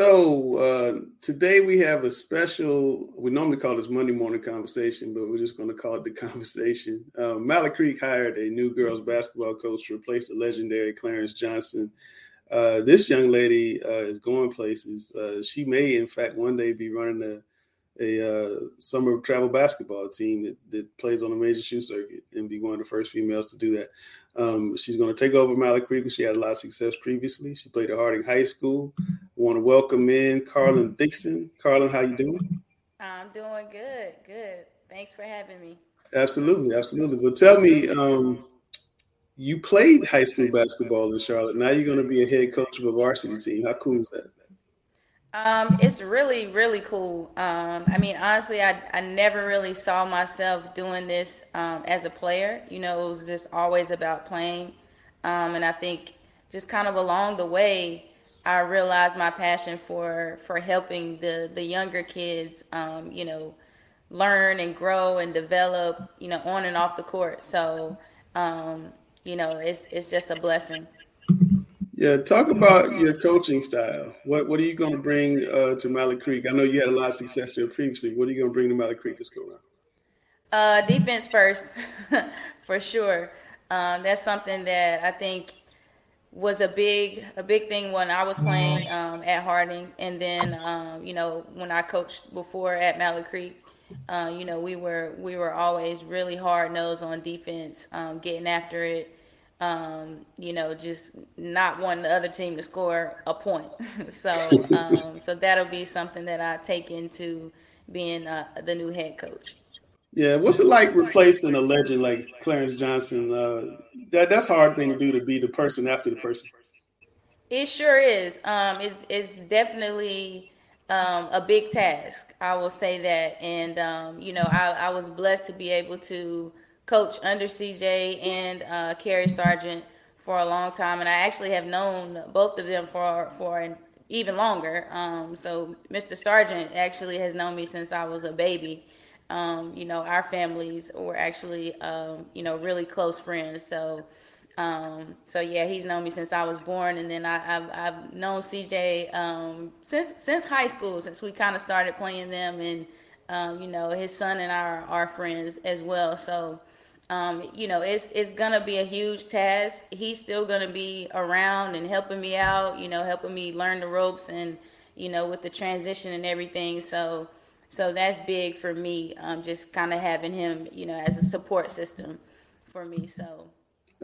So uh, today we have a special. We normally call this Monday morning conversation, but we're just going to call it the conversation. Uh, Mallard Creek hired a new girls basketball coach to replace the legendary Clarence Johnson. Uh, this young lady uh, is going places. Uh, she may, in fact, one day be running a a uh, summer travel basketball team that, that plays on a major shoe circuit and be one of the first females to do that. Um, she's going to take over Mallard Creek. She had a lot of success previously. She played at Harding High School. I want to welcome in Carlin Dixon. Carlin, how you doing? I'm doing good. Good. Thanks for having me. Absolutely, absolutely. Well, tell me, um, you played high school basketball in Charlotte. Now you're going to be a head coach of a varsity team. How cool is that? Um, it's really, really cool. Um, I mean, honestly, I, I never really saw myself doing this um, as a player. You know, it was just always about playing. Um, and I think just kind of along the way, I realized my passion for, for helping the, the younger kids, um, you know, learn and grow and develop, you know, on and off the court. So, um, you know, it's, it's just a blessing. Yeah, talk about your coaching style. What what are you going to bring uh, to Mallard Creek? I know you had a lot of success there previously. What are you going to bring to Mallard Creek this go around? Uh, defense first, for sure. Um, that's something that I think was a big a big thing when I was playing um, at Harding, and then um, you know when I coached before at Mallard Creek. Uh, you know we were we were always really hard nosed on defense, um, getting after it um, you know, just not wanting the other team to score a point. so, um, so that'll be something that I take into being uh, the new head coach. Yeah, what's it like replacing a legend like Clarence Johnson? Uh, that that's a hard thing to do to be the person after the person. It sure is. Um, it's it's definitely um, a big task. I will say that, and um, you know, I, I was blessed to be able to coach under CJ and uh, Kerry Sargent for a long time, and I actually have known both of them for for even longer. Um, so Mr. Sargent actually has known me since I was a baby. Um, you know, our families were actually um, you know really close friends. So. Um, so yeah, he's known me since I was born, and then I, have I've known CJ um, since since high school, since we kind of started playing them, and um, you know his son and I are, are friends as well. So um, you know, it's it's gonna be a huge task. He's still gonna be around and helping me out, you know, helping me learn the ropes and you know with the transition and everything. So so that's big for me. Um, just kind of having him, you know, as a support system for me. So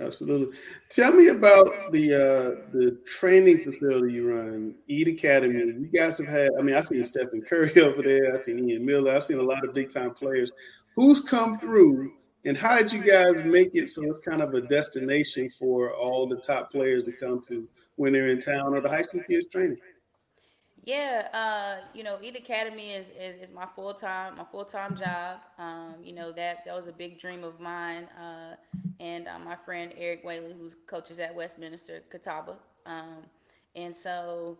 absolutely. Tell me about the uh, the training facility you run, Eat Academy. You guys have had. I mean, I've seen Stephen Curry over there. I've seen Ian Miller. I've seen a lot of big time players. Who's come through and how did you guys make it so it's kind of a destination for all the top players to come to when they're in town or the high school kids training? Yeah, uh, you know, Eat Academy is, is, is my full time my full time job. Um, you know that that was a big dream of mine, uh, and uh, my friend Eric Whaley, who coaches at Westminster Catawba, um, and so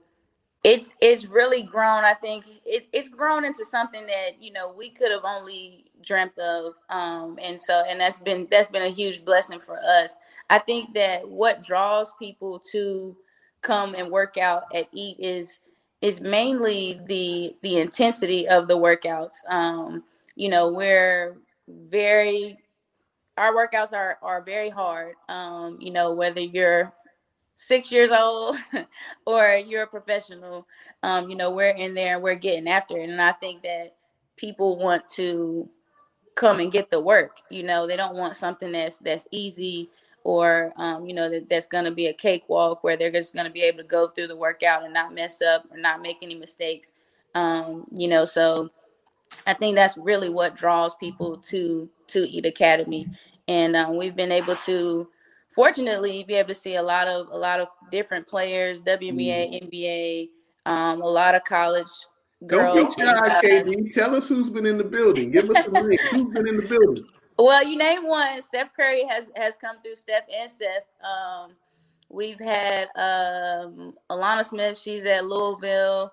it's it's really grown. I think it, it's grown into something that you know we could have only dreamt of, um, and so and that's been that's been a huge blessing for us. I think that what draws people to come and work out at Eat is is mainly the the intensity of the workouts. Um, you know, we're very our workouts are are very hard. Um, you know, whether you're six years old or you're a professional, um, you know, we're in there we're getting after it. And I think that people want to come and get the work. You know, they don't want something that's that's easy or um, you know that that's going to be a cakewalk where they're just going to be able to go through the workout and not mess up or not make any mistakes. Um, you know, so I think that's really what draws people to to Eat Academy, and um, we've been able to, fortunately, be able to see a lot of a lot of different players, WNBA, mm. NBA, um, a lot of college girls. Don't be shy, KD. Tell us who's been in the building. Give us the name. Who's been in the building? Well, you name one. Steph Curry has has come through. Steph and Seth. Um, we've had um, Alana Smith. She's at Louisville.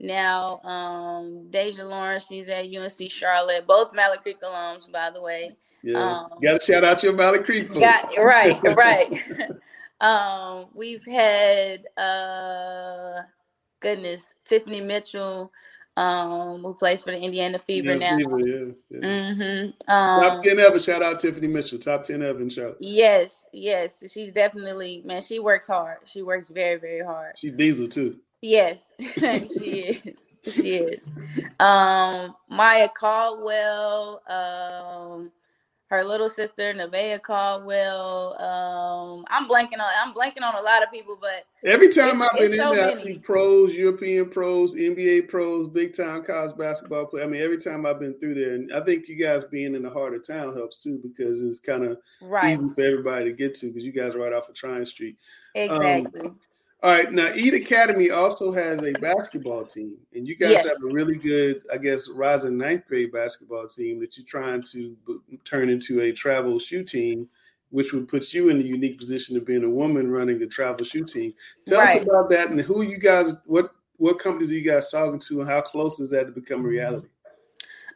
Now, um, Deja Lawrence, she's at UNC Charlotte. Both Mallard Creek alums, by the way. Yeah, um, got to shout out your Mallard Creek folks. Got, right, right. um, we've had uh, goodness, Tiffany Mitchell, um, who plays for the Indiana Fever yeah, now. Fever, yeah, yeah. Mm-hmm. Um, Top ten ever. Shout out Tiffany Mitchell. Top ten ever in Charlotte. Yes, yes. She's definitely man. She works hard. She works very, very hard. She diesel too. Yes, she is. She is. Um, Maya Caldwell, um, her little sister Nevaeh Caldwell. Um, I'm blanking on I'm blanking on a lot of people, but every time I've been in so there, many. I see pros, European pros, NBA pros, big time college basketball play. I mean, every time I've been through there, and I think you guys being in the heart of town helps too because it's kind of right. easy for everybody to get to because you guys are right off of Tryon Street. Exactly. Um, all right, now Eat Academy also has a basketball team, and you guys yes. have a really good, I guess, rising ninth grade basketball team that you're trying to b- turn into a travel shoe team, which would put you in the unique position of being a woman running a travel shoe team. Tell right. us about that and who you guys, what what companies are you guys talking to, and how close is that to become a reality?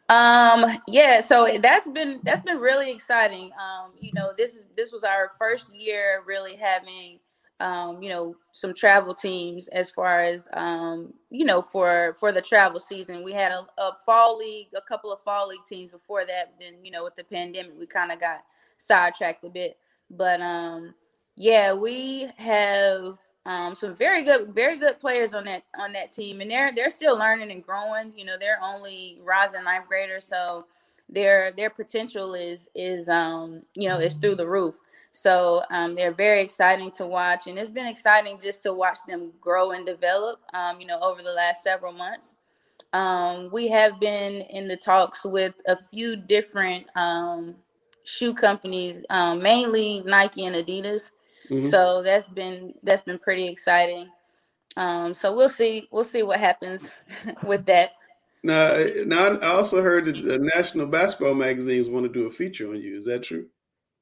Um, yeah, so that's been that's been really exciting. Um, you know, this is this was our first year really having um, you know, some travel teams as far as um, you know, for for the travel season. We had a, a, fall league, a couple of fall league teams before that. Then, you know, with the pandemic, we kind of got sidetracked a bit. But um, yeah, we have um, some very good, very good players on that on that team, and they're they're still learning and growing. You know, they're only rising ninth graders, so their their potential is is um you know is through the roof. So um, they're very exciting to watch, and it's been exciting just to watch them grow and develop. Um, you know, over the last several months, um, we have been in the talks with a few different um, shoe companies, um, mainly Nike and Adidas. Mm-hmm. So that's been that's been pretty exciting. Um, so we'll see we'll see what happens with that. Now, now I also heard that the national basketball magazines want to do a feature on you. Is that true?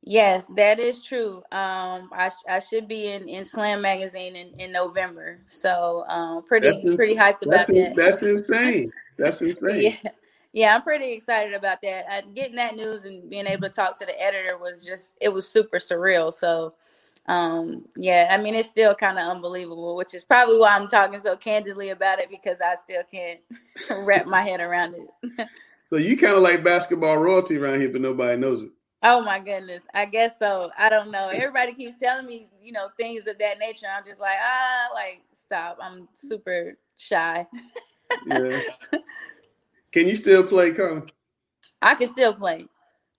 Yes, that is true. Um, I, sh- I should be in, in Slam magazine in, in November, so um, pretty that's pretty hyped about that. That's insane. That's insane. yeah, yeah, I'm pretty excited about that. I, getting that news and being able to talk to the editor was just it was super surreal. So, um, yeah, I mean it's still kind of unbelievable, which is probably why I'm talking so candidly about it because I still can't wrap my head around it. so you kind of like basketball royalty around here, but nobody knows it. Oh my goodness. I guess so. I don't know. Everybody keeps telling me, you know, things of that nature. I'm just like, ah, like stop. I'm super shy. yeah. Can you still play, Carmen? I can still play.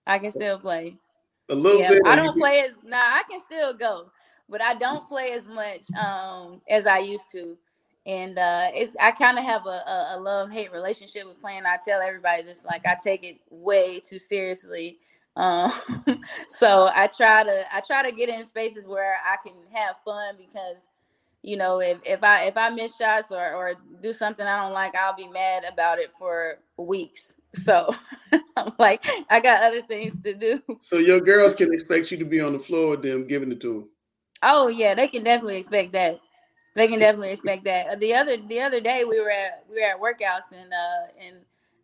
I can still play. A little yeah, bit. I don't play as nah, I can still go, but I don't play as much um as I used to. And uh it's I kind of have a, a, a love hate relationship with playing. I tell everybody this like I take it way too seriously um, so I try to I try to get in spaces where I can have fun because you know if, if I if I miss shots or or do something I don't like, I'll be mad about it for weeks. So I'm like, I got other things to do. So your girls can expect you to be on the floor with them, giving it to them. Oh yeah, they can definitely expect that. They can definitely expect that. The other the other day we were at we were at workouts and uh and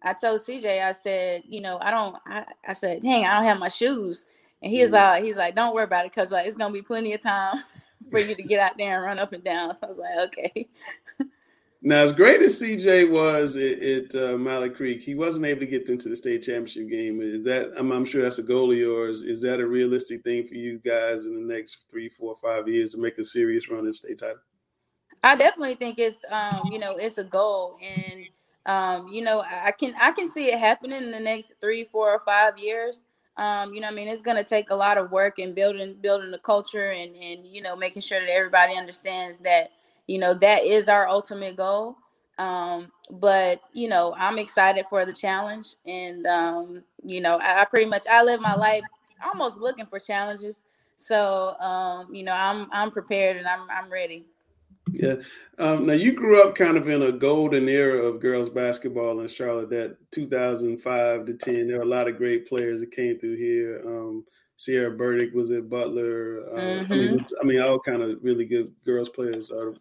I told CJ, I said, you know, I don't, I, I said, dang, I don't have my shoes. And he's like, he's like, don't worry about it, cause like it's gonna be plenty of time for you to get out there and run up and down. So I was like, okay. Now, as great as CJ was at, at uh, Creek, he wasn't able to get them to the state championship game. Is that? I'm, I'm, sure that's a goal of yours. Is that a realistic thing for you guys in the next three, four, five years to make a serious run in state title? I definitely think it's, um, you know, it's a goal, and um, you know, I can I can see it happening in the next three, four, or five years. Um, you know, I mean, it's going to take a lot of work and building building the culture and and you know making sure that everybody understands that you know that is our ultimate goal. Um, but you know i'm excited for the challenge and um, you know I, I, pretty much i live my life almost looking for challenges. So um, you know i'm i'm prepared and i'm i'm ready yeah um, now you grew up kind of in a golden era of girls basketball in charlotte that 2005 to 10 there were a lot of great players that came through here um, Cierra Burdick was at Butler. Mm-hmm. I mean, mm-hmm. I mean, all kind of really good girls players. Uh,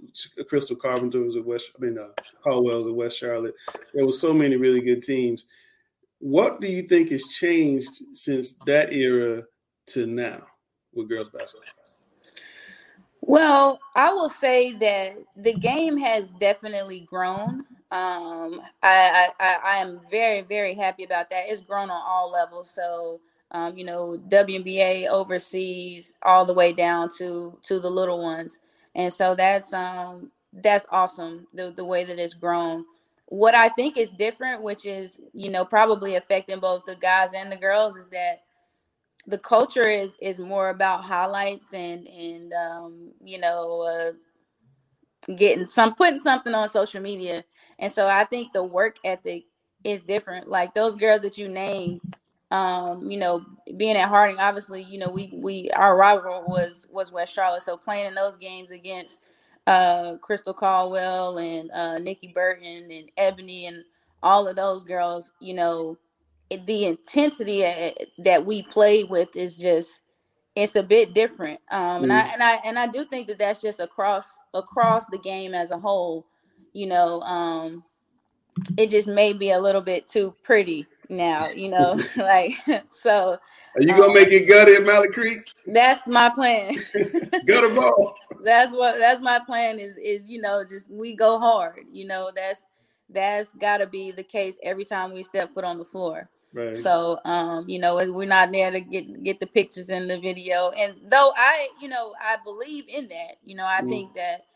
Crystal Carpenter was at West. I mean, uh, Caldwell was at West Charlotte. There was so many really good teams. What do you think has changed since that era to now with girls basketball? Well, I will say that the game has definitely grown. Um, I, I I am very very happy about that. It's grown on all levels. So um, you know, WNBA overseas all the way down to to the little ones. And so that's um that's awesome the the way that it's grown. What I think is different, which is, you know, probably affecting both the guys and the girls is that the culture is is more about highlights and and um, you know, uh, getting some putting something on social media. And so I think the work ethic is different. Like those girls that you name, um, you know, being at Harding, obviously, you know, we we our rival was was West Charlotte, so playing in those games against uh, Crystal Caldwell and uh, Nikki Burton and Ebony and all of those girls, you know, it, the intensity that we play with is just it's a bit different. Um, and I mm. and I and I do think that that's just across across the game as a whole. You know, um, it just may be a little bit too pretty now, you know, like so. Are you gonna um, make it gutted at Mallard Creek? That's my plan. Gutter ball. That's what that's my plan is is you know just we go hard. You know that's that's got to be the case every time we step foot on the floor. Right. So um you know we're not there to get get the pictures in the video, and though I you know I believe in that. You know I mm. think that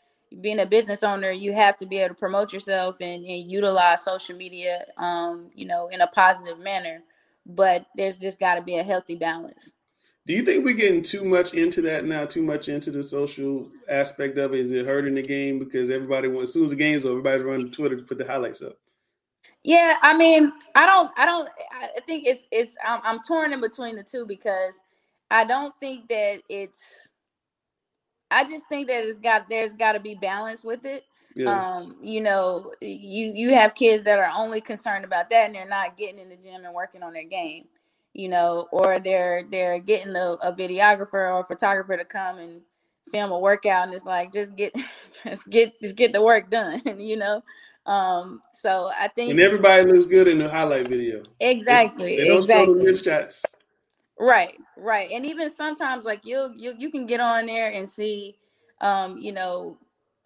being a business owner, you have to be able to promote yourself and, and utilize social media, um, you know, in a positive manner. But there's just got to be a healthy balance. Do you think we're getting too much into that now? Too much into the social aspect of it? Is it hurting the game because everybody wants as soon as the game's over, everybody's running to Twitter to put the highlights up? Yeah, I mean, I don't, I don't, I think it's, it's, I'm, I'm torn in between the two because I don't think that it's I just think that it's got there's got to be balance with it. Yeah. Um, you know, you you have kids that are only concerned about that and they're not getting in the gym and working on their game, you know, or they're they're getting a, a videographer or a photographer to come and film a workout and it's like just get just get just get the work done, you know. Um, so I think and everybody looks good in the highlight video. Exactly. They, they exactly. the shots. Right, right. And even sometimes like you you you can get on there and see um, you know,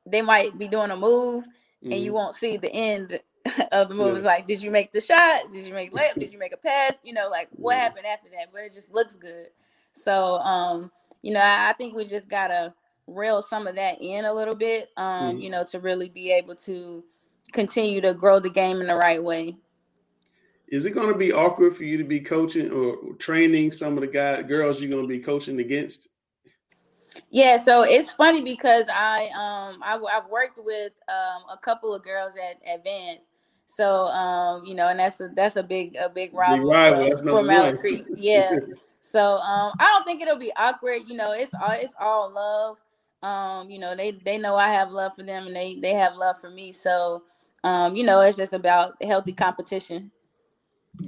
they might be doing a move mm-hmm. and you mm-hmm. won't see the end of the move. Yeah. It's like, did you make the shot? Did you make layup? did you make a pass? You know, like what happened after that? But it just looks good. So um, you know, I, I think we just gotta reel some of that in a little bit, um, mm-hmm. you know, to really be able to continue to grow the game in the right way is it going to be awkward for you to be coaching or training some of the guys, girls you're going to be coaching against? Yeah, so it's funny because I um I, have worked with um a couple of girls at Advance, so um you know, and that's a that's a big a big rival, big rival. for, for Creek. Yeah, so um I don't think it'll be awkward. You know, it's all it's all love. Um, you know, they they know I have love for them, and they they have love for me. So um, you know, it's just about healthy competition.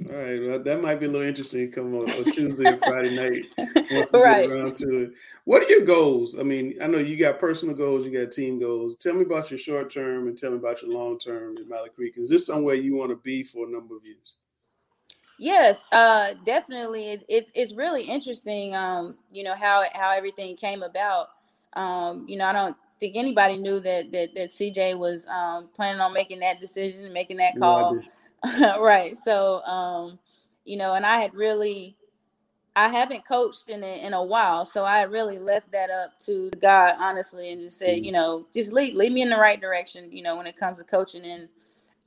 All right, well, that might be a little interesting. Come on, on Tuesday or Friday night, right? around to it. What are your goals? I mean, I know you got personal goals, you got team goals. Tell me about your short term and tell me about your long term in Mallard Creek. Is this somewhere you want to be for a number of years? Yes, uh, definitely. It, it's it's really interesting. Um, you know how how everything came about. Um, you know, I don't think anybody knew that that that CJ was um, planning on making that decision, making that call. No right. So, um, you know, and I had really, I haven't coached in a, in a while, so I really left that up to God, honestly, and just said, mm-hmm. you know, just lead lead me in the right direction. You know, when it comes to coaching, and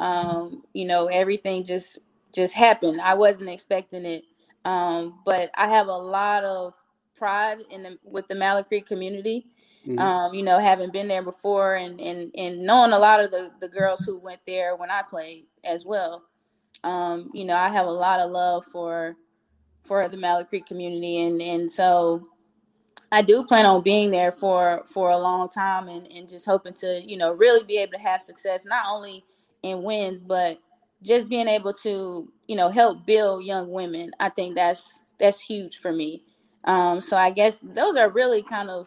um, you know, everything just just happened. I wasn't expecting it, um, but I have a lot of pride in the with the Mallard Creek community. Mm-hmm. Um, you know, having been there before and, and, and knowing a lot of the, the girls who went there when I played as well. Um, you know, I have a lot of love for for the Mallard Creek community and, and so I do plan on being there for for a long time and, and just hoping to, you know, really be able to have success not only in wins, but just being able to, you know, help build young women. I think that's that's huge for me. Um, so I guess those are really kind of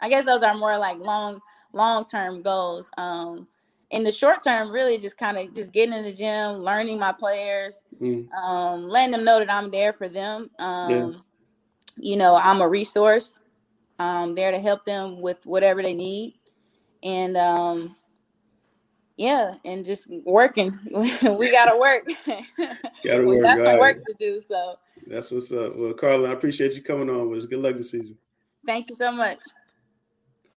I guess those are more like long long term goals. Um, in the short term, really just kind of just getting in the gym, learning my players, mm. um, letting them know that I'm there for them. Um, yeah. You know, I'm a resource. I'm there to help them with whatever they need, and um, yeah, and just working. we gotta work. gotta we work. got some work to do. So that's what's up. Well, Carla, I appreciate you coming on with us. Good luck this season. Thank you so much.